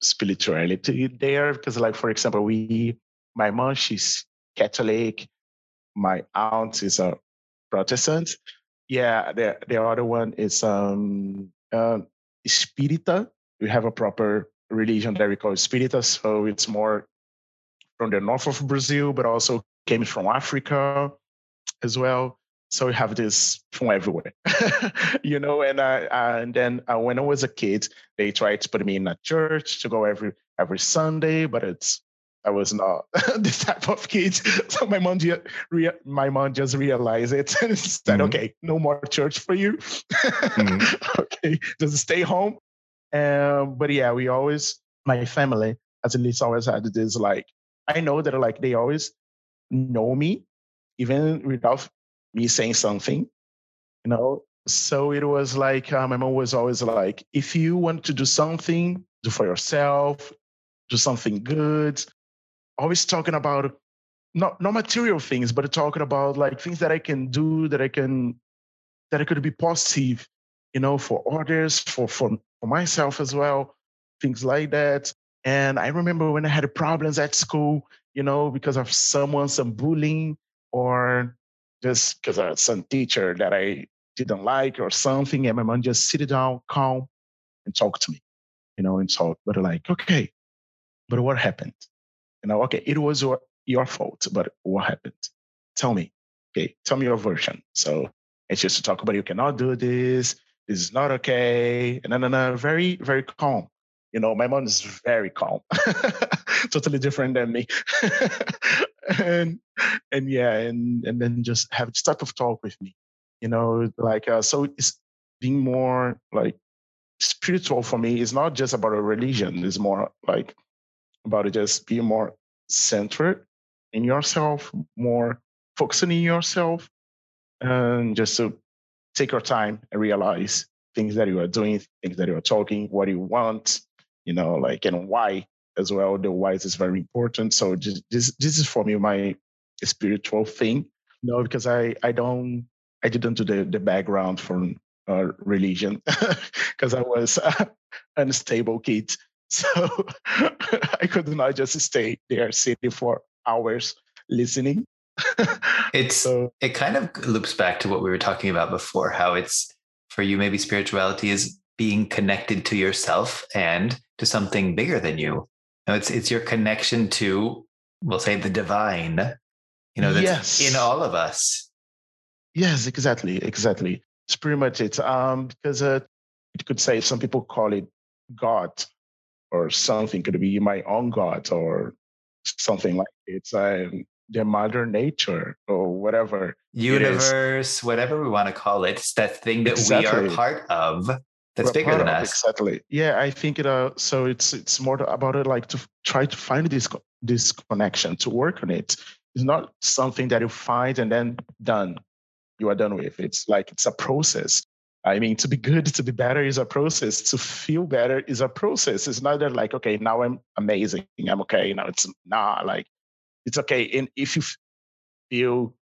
spirituality there because, like, for example, we my mom she's Catholic, my aunt is a Protestant. Yeah, the the other one is um uh, Espírita. We have a proper religion that we call Espírita, so it's more from the north of Brazil, but also came from Africa as well. So we have this from everywhere, [LAUGHS] you know. And I, and then uh, when I was a kid, they tried to put me in a church to go every every Sunday, but it's I was not [LAUGHS] this type of kid. [LAUGHS] So my mom, just, my mom just realized it and said, mm-hmm. "Okay, no more church for you. mm-hmm. okay, just stay home." Um, but yeah, we always, my family, at least, always had this like I know that like they always know me, even without me saying something, you know. So it was like uh, my mom was always like, if you want to do something, do for yourself, do something good. Always talking about not not material things, but talking about like things that I can do that I can that I could be positive, you know, for others, for for for myself as well, things like that. And I remember when I had problems at school, you know, because of someone, some bullying, or just because of some teacher that I didn't like or something, and my mom just sit down, calm, and talk to me, you know, and talk. But like, okay, but what happened? You know, okay, it was your, your fault, but what happened? Tell me. Okay, tell me your version. So it's just to talk about you cannot do this. This is not okay. And then, and then very, very calm. You know, my mom is very calm, [LAUGHS] totally different than me. [LAUGHS] [LAUGHS] and and yeah, and and then just have a type of talk with me. You know, like uh, so it's being more like spiritual for me is not just about a religion. It's more like about just being more centered in yourself, more focusing in yourself, and just to take your time and realize things that you are doing, things that you are talking, what you want, you know, like and why as well. The wise is very important. So just, this this is for me my spiritual thing. You know, because I I don't I didn't do the the background for uh, religion [LAUGHS] because I was uh, [LAUGHS] unstable kid. [LAUGHS] So I could not just stay there sitting for hours listening. it's so, it kind of loops back to what we were talking about before, how it's for you maybe spirituality is being connected to yourself and to something bigger than you. It's it's your connection to, we'll say, the divine. You know, that's yes. in all of us. Yes, exactly, exactly. It's pretty much it. Um, because uh, you could say some people call it God or something. Could be my own God or something like it's um, the mother nature or whatever universe whatever we want to call it it's that thing that exactly. we are part of that's bigger than us. Exactly. Yeah, I think it. Uh, so it's it's more about it, like to try to find this this connection, to work on it. It's not something that you find and then done. You are done with. It's like it's a process. I mean, to be good, to be better is a process. To feel better is a process. It's not that like, okay, now I'm amazing. I'm okay. Now it's nah, like it's okay. And if you feel,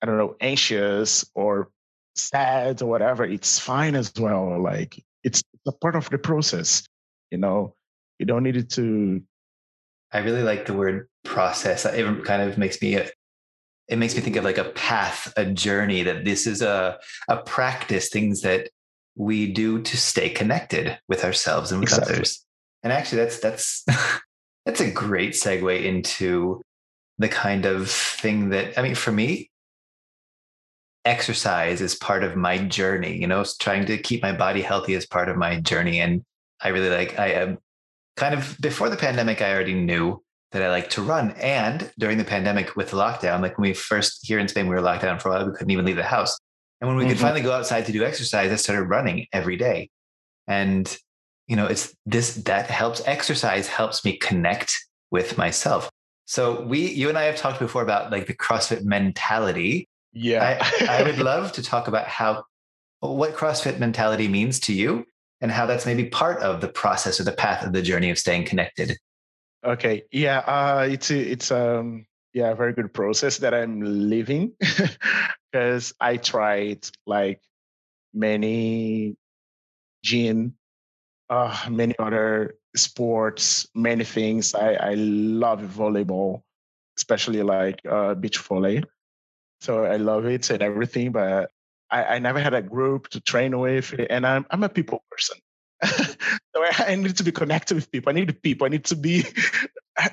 I don't know, anxious or sad or whatever, it's fine as well. Like it's a part of the process, you know. You don't need it to. I really like the word process. It kind of makes me. It makes me think of like a path, a journey. That this is a a practice, things that we do to stay connected with ourselves and with exactly. others. And actually, that's that's [LAUGHS] that's a great segue into the kind of thing that I mean, for me, exercise is part of my journey, you know, trying to keep my body healthy is part of my journey. And I really like, I am kind of before the pandemic, I already knew that I like to run. And during the pandemic with the lockdown, like when we first here in Spain, we were locked down for a while, we couldn't even leave the house. And when we mm-hmm. could finally go outside to do exercise, I started running every day. And, you know, it's this that helps exercise helps me connect with myself. So we, you and I have talked before about like the CrossFit mentality yeah. I, I would love to talk about how what CrossFit mentality means to you and how that's maybe part of the process or the path of the journey of staying connected. Okay. Yeah. Uh, it's it's um yeah a very good process that I'm living [LAUGHS] because I tried like many gym, uh, many other sports, many things. I I love volleyball, especially like uh, beach volley. So I love it and everything, but I, I never had a group to train with. And I'm, I'm a people person. [LAUGHS] so I need to be connected with people. I need people. I need to be.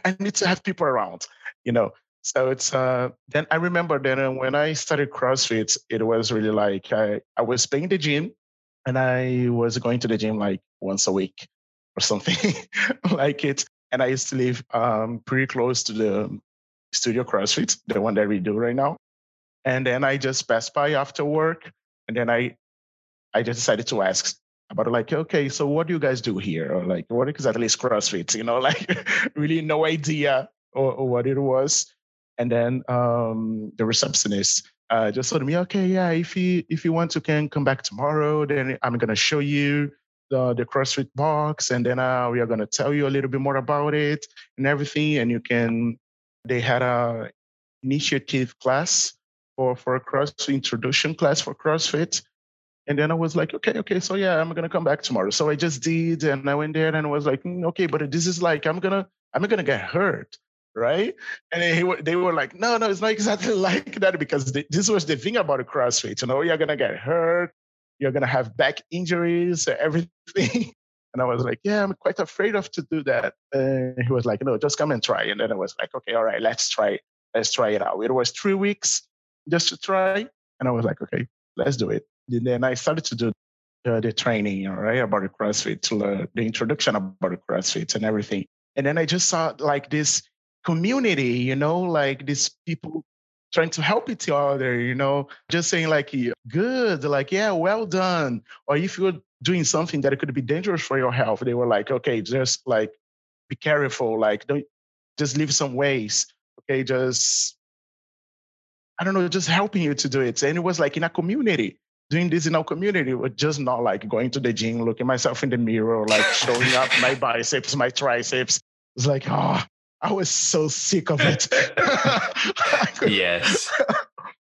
I need to have people around. You know. So it's uh. Then I remember then uh, when I started CrossFit, it was really like I I was playing the gym, and I was going to the gym like once a week or something [LAUGHS] like it. And I used to live um, pretty close to the studio CrossFit, the one that we do right now. And then I just passed by after work, and then I I just decided to ask about like, okay, so what do you guys do here? Or like, what exactly is CrossFit? You know, [LAUGHS] like really no idea or, or what it was. And then um, the receptionist uh, just told me, okay, yeah, if you if you want to can come back tomorrow, then I'm gonna show you the the CrossFit box, and then uh, we are gonna tell you a little bit more about it and everything. And you can. They had a initiative class for for a cross introduction class for CrossFit, and then I was like, okay, okay, so yeah, I'm gonna come back tomorrow. So I just did, and I went there, and I was like, mm, okay, but this is like, I'm gonna, I'm gonna get hurt, right? And he, they were like, no, no, it's not exactly [LAUGHS] like that because this was the thing about CrossFit. You know, you're gonna get hurt, you're gonna have back injuries, [LAUGHS] everything. And I was like, yeah, I'm quite afraid of to do that. And he was like, no, just come and try. And then I was like, okay, all right, let's try. Let's try it out. It was three weeks just to try. And I was like, okay, let's do it. And then I started to do uh, the training, right, about the CrossFit, uh, the introduction about the CrossFit and everything. And then I just saw like this community, you know, like these people trying to help each other, you know, just saying like, good, like, yeah, well done. Or if you're doing something that could be dangerous for your health, they were like, okay, just like be careful, like don't just leave some ways. Okay, just I don't know, just helping you to do it. And it was like in a community doing this in our community was just not like going to the gym, looking myself in the mirror, like showing up my [LAUGHS] biceps, my triceps. It's like, oh, I was so sick of it. [LAUGHS] yes.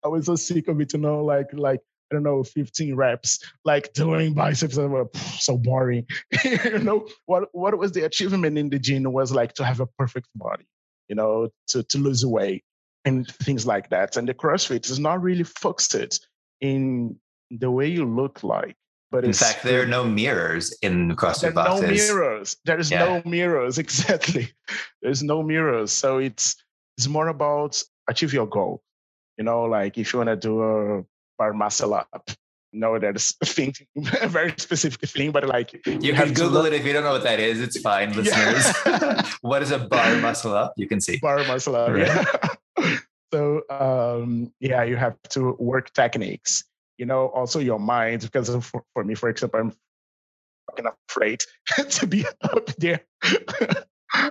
I was so sick of it, you know, like like I don't know, 15 reps, like doing biceps and were so boring. [LAUGHS] you know, what what was the achievement in the gym was like to have a perfect body, you know, to, to lose weight and things like that. And the CrossFit is not really focused in the way you look like. But in fact, there are no mirrors in the CrossFit there. No mirrors. There is yeah. no mirrors. [LAUGHS] Exactly. There's no mirrors. So it's it's more about achieve your goal. You know, like if you want to do a bar muscle up, you know, there's a thing, [LAUGHS] a very specific thing, but like you, you can Google it if you don't know what that is. It's fine, [LAUGHS] listeners. Yeah. what is a bar muscle up? You can see bar muscle up. Right. Yeah. So um, yeah, you have to work techniques you know, also your mind, because for, for me, for example, I'm fucking afraid [LAUGHS] to be [LAUGHS] up there.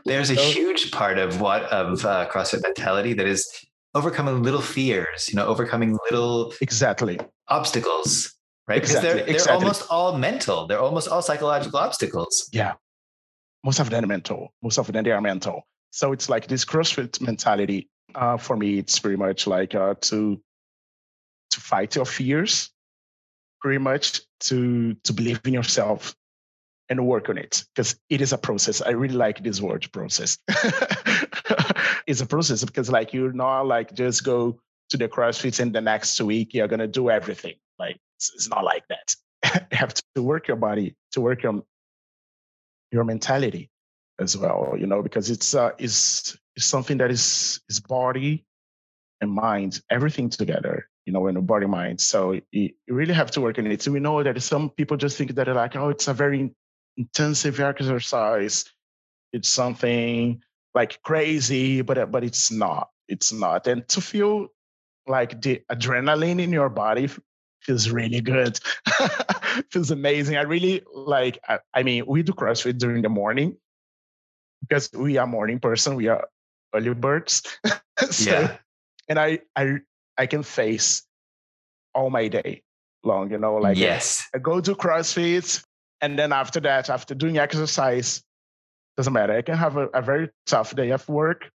There's a huge part of what of uh, CrossFit mentality that is overcoming little fears, you know, overcoming little exactly obstacles, right? Because exactly. they're they're exactly. almost all mental. They're almost all psychological obstacles. Yeah, most of them are mental. Most of them they are mental. So it's like this CrossFit mentality. Uh, for me, it's pretty much like uh, to to fight your fears, pretty much to to believe in yourself and work on it because it is a process. I really like this word process. [LAUGHS] it's a process because like you're not like just go to the CrossFit and the next week you're gonna do everything. Like it's, it's not like that. [LAUGHS] you have to work your body, to work your your mentality as well, you know, because it's uh is something that is is body and mind, everything together you know, in the body mind. So you, you really have to work on it. So we know that some people just think that like, oh, it's a very intensive exercise. It's something like crazy, but uh, but it's not. It's not. And to feel like the adrenaline in your body feels really good. [LAUGHS] feels amazing. I really like. I, I mean, we do CrossFit during the morning because we are morning person. We are early birds. [LAUGHS] so, yeah. And I I I can face all my day long, you know, like yes. I go to CrossFit and then after that, after doing exercise, doesn't matter. I can have a, a very tough day of work.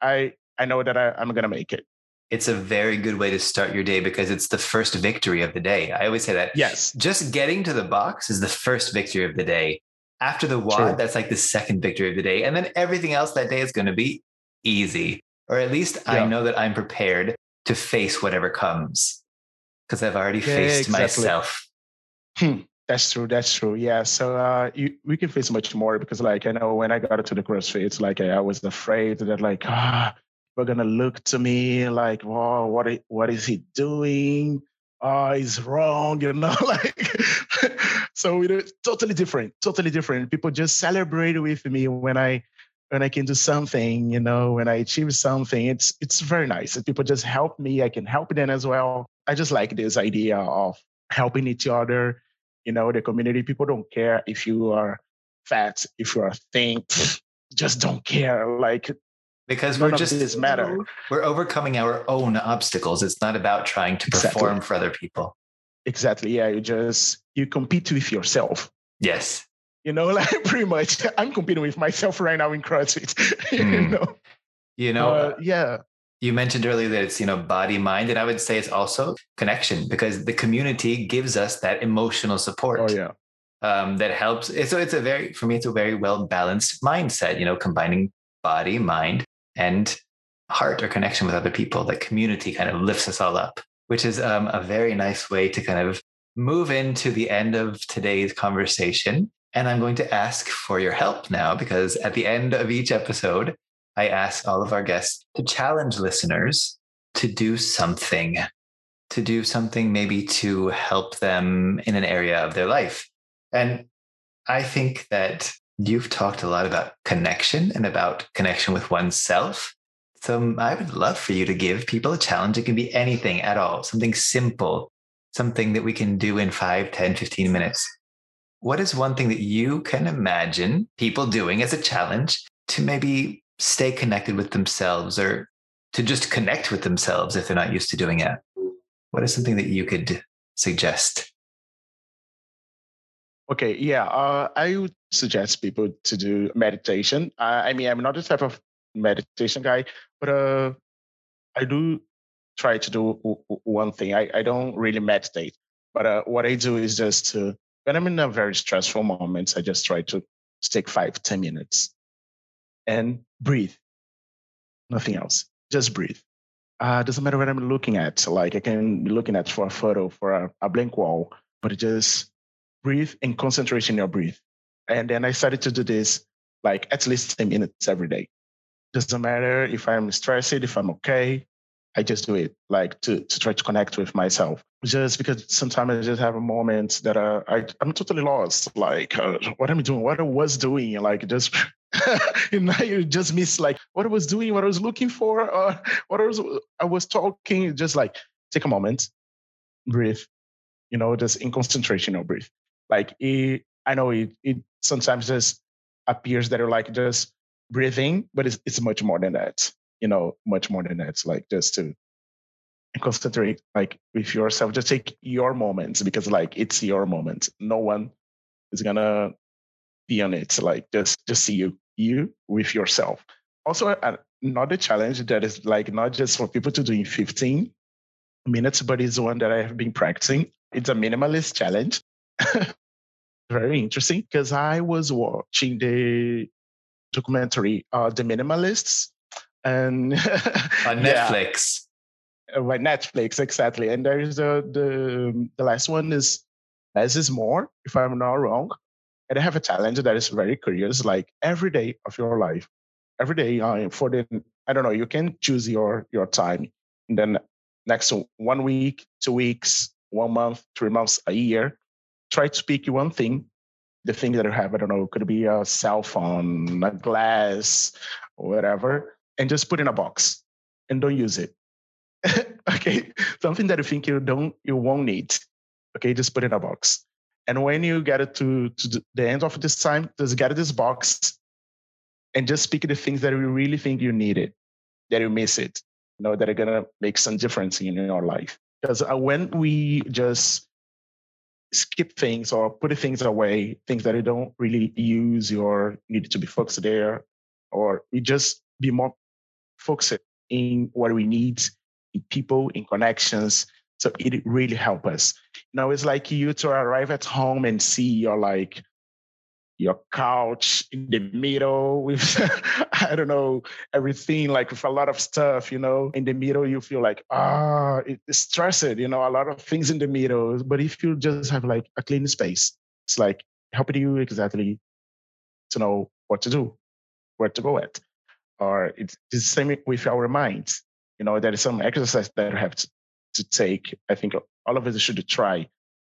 I I know that I, I'm gonna make it. It's a very good way to start your day because it's the first victory of the day. I always say that. Yes. Just getting to the box is the first victory of the day. After the WOD, True. that's like the second victory of the day. And then everything else that day is going to be easy. Or at least yeah. I know that I'm prepared to face whatever comes because I've already yeah, faced exactly. myself. Hmm. That's true. That's true. Yeah. So uh, you, we can face much more because, like, I know when I got into the CrossFit, it's like I, was afraid that, like, ah, we're gonna look to me like, "Wow, what is, what is he doing? Oh, he's wrong," you know, [LAUGHS] like. so it's totally different. Totally different. People just celebrate with me when I when I can do something, you know, when I achieve something. It's it's very nice. If people just help me. I can help them as well. I just like this idea of helping each other you know the community people don't care if you are fat if you are thin [SNIFFS] just don't care like because we're just this matter we're overcoming our own obstacles it's not about trying to perform exactly. for other people exactly yeah you just you compete with yourself yes you know [LAUGHS] like pretty much. I'm competing with myself right now in crossfit mm. [LAUGHS] you hmm. know? You know uh, yeah. you mentioned earlier that it's you know body mind and i would say it's also connection because the community gives us that emotional support oh yeah. um, that helps. So it's a very for me it's a very well balanced mindset you know combining body mind and heart or connection with other people. That community kind of lifts us all up which is um, a very nice way to kind of move into the end of today's conversation and i'm going to ask for your help now because at the end of each episode I ask all of our guests to challenge listeners to do something, to do something maybe to help them in an area of their life. And I think that you've talked a lot about connection and about connection with oneself. So I would love for you to give people a challenge. It can be anything at all, something simple, something that we can do in 5, 10, 15 minutes. What is one thing that you can imagine people doing as a challenge to maybe stay connected with themselves or to just connect with themselves if they're not used to doing it? What is something that you could suggest? Okay, yeah, uh, I would suggest people to do meditation. I mean, I'm not the type of meditation guy, but uh, I do try to do one thing. I, I don't really meditate, but uh, what I do is just to, when I'm in a very stressful moment, I just try to take five, ten minutes and breathe. Nothing else. Just breathe. Uh, doesn't matter what I'm looking at. Like I can be looking at for a photo, for a, a blank wall, but just breathe and concentrate in your breath. And then I started to do this like at least 10 minutes every day. Doesn't matter if I'm stressed, if I'm okay. I just do it like to, to try to connect with myself. Just because sometimes I just have a moment that uh, I, I'm totally lost. Like, uh, what am I doing? What I was doing? Like, just and now you just miss like what I was doing, what I was looking for, or what I was I was talking. Just like take a moment, breathe. You know, just in concentration or breathe. Like it, I know it. It sometimes just appears that you're like just breathing, but it's it's much more than that. You know, much more than that. It's like just to concentrate like with yourself. Just take your moments because like it's your moment. No one is gonna be on it. Like just just see you you with yourself. Also, another challenge that is like not just for people to do in 15 minutes, but is one that I have been practicing. It's a minimalist challenge. [LAUGHS] Very interesting because I was watching the documentary uh, The Minimalists and [LAUGHS] on Netflix. Yeah, uh, by Netflix, exactly. And there is the the the last one is less is more, if I'm not wrong and I have a challenge that is very curious. Like every day of your life, every day uh, for the I don't know, you can choose your your time. And then next one week, two weeks, one month, three months, a year, try to pick one thing. The thing that you have, I don't know, could be a cell phone, a glass, whatever, and just put in a box and don't use it. [LAUGHS] okay, something that you think you don't, you won't need. Okay, just put in a box and when you get it to, to the end of this time, just get this box and just pick the things that you really think you need it, that you miss it, you know, that are gonna make some difference in your life. Because uh, when we just skip things or put things away, things that you don't really use or need to be focused there, or we just be more focused in what we need in people, in connections, so it really helped us. You know, it's like you to arrive at home and see your like your couch in the middle with [LAUGHS] I don't know everything like with a lot of stuff. You know, in the middle you feel like ah, it's stressed. You know, a lot of things in the middle. But if you just have like a clean space, It's like helping you exactly to know what to do, where to go at. Or it's the same with our minds. You know, there is some exercise that we have to, to take. I think all of us should try.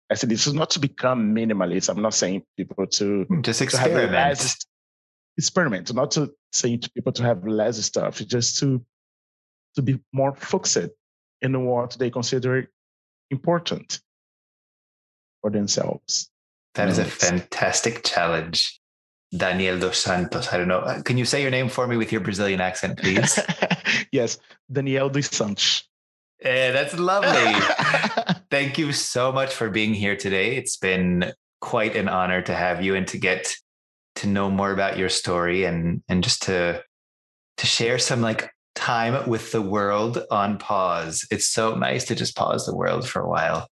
I said this is not to become minimalist. I'm not saying people to mm, just experiment. To less, experiment, not to say to people to have less stuff, just to to be more focused in what they consider important for themselves. That is a fantastic challenge. Daniel dos Santos. I don't know. Uh, can you say your name for me with your Brazilian accent, please? [LAUGHS] yes, Daniel dos Santos. Yeah, that's lovely. [LAUGHS] Thank you so much for being here today. It's been quite an honor to have you and to get to know more about your story and and just to to share some like time with the world on pause. It's so nice to just pause the world for a while.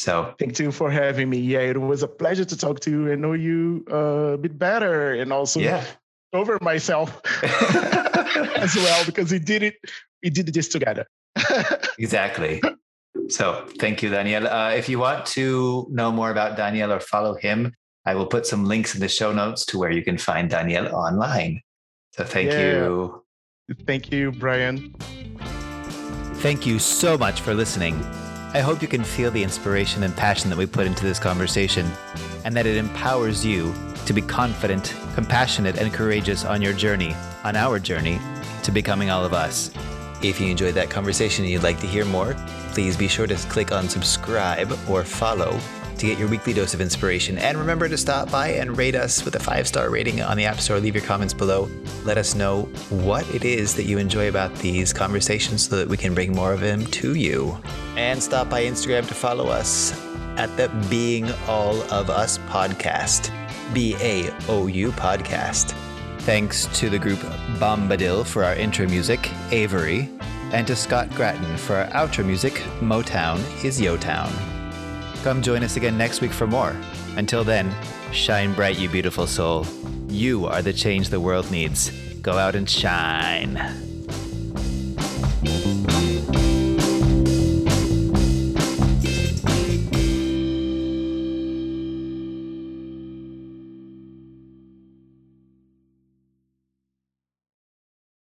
So thank you for having me. Yeah, it was a pleasure to talk to you and know you uh, a bit better and also yeah. over myself [LAUGHS] [LAUGHS] as well because we did it. We did this together. [LAUGHS] exactly. So thank you, Daniel. Uh, if you want to know more about Daniel or follow him, I will put some links in the show notes to where you can find Daniel online. So thank yeah. you. Thank you, Brian. Thank you so much for listening. I hope you can feel the inspiration and passion that we put into this conversation, and that it empowers you to be confident, compassionate, and courageous on your journey, on our journey to becoming all of us. If you enjoyed that conversation and you'd like to hear more, please be sure to click on subscribe or follow to get your weekly dose of inspiration. And remember to stop by and rate us with a five star rating on the App Store. Leave your comments below. Let us know what it is that you enjoy about these conversations so that we can bring more of them to you. And stop by Instagram to follow us at the Being All of Us podcast. B A O U podcast. Thanks to the group Bombadil for our intro music, Avery, and to Scott Gratton for our outro music, Motown is Yo Town. Come join us again next week for more. Until then, shine bright, you beautiful soul. You are the change the world needs. Go out and shine.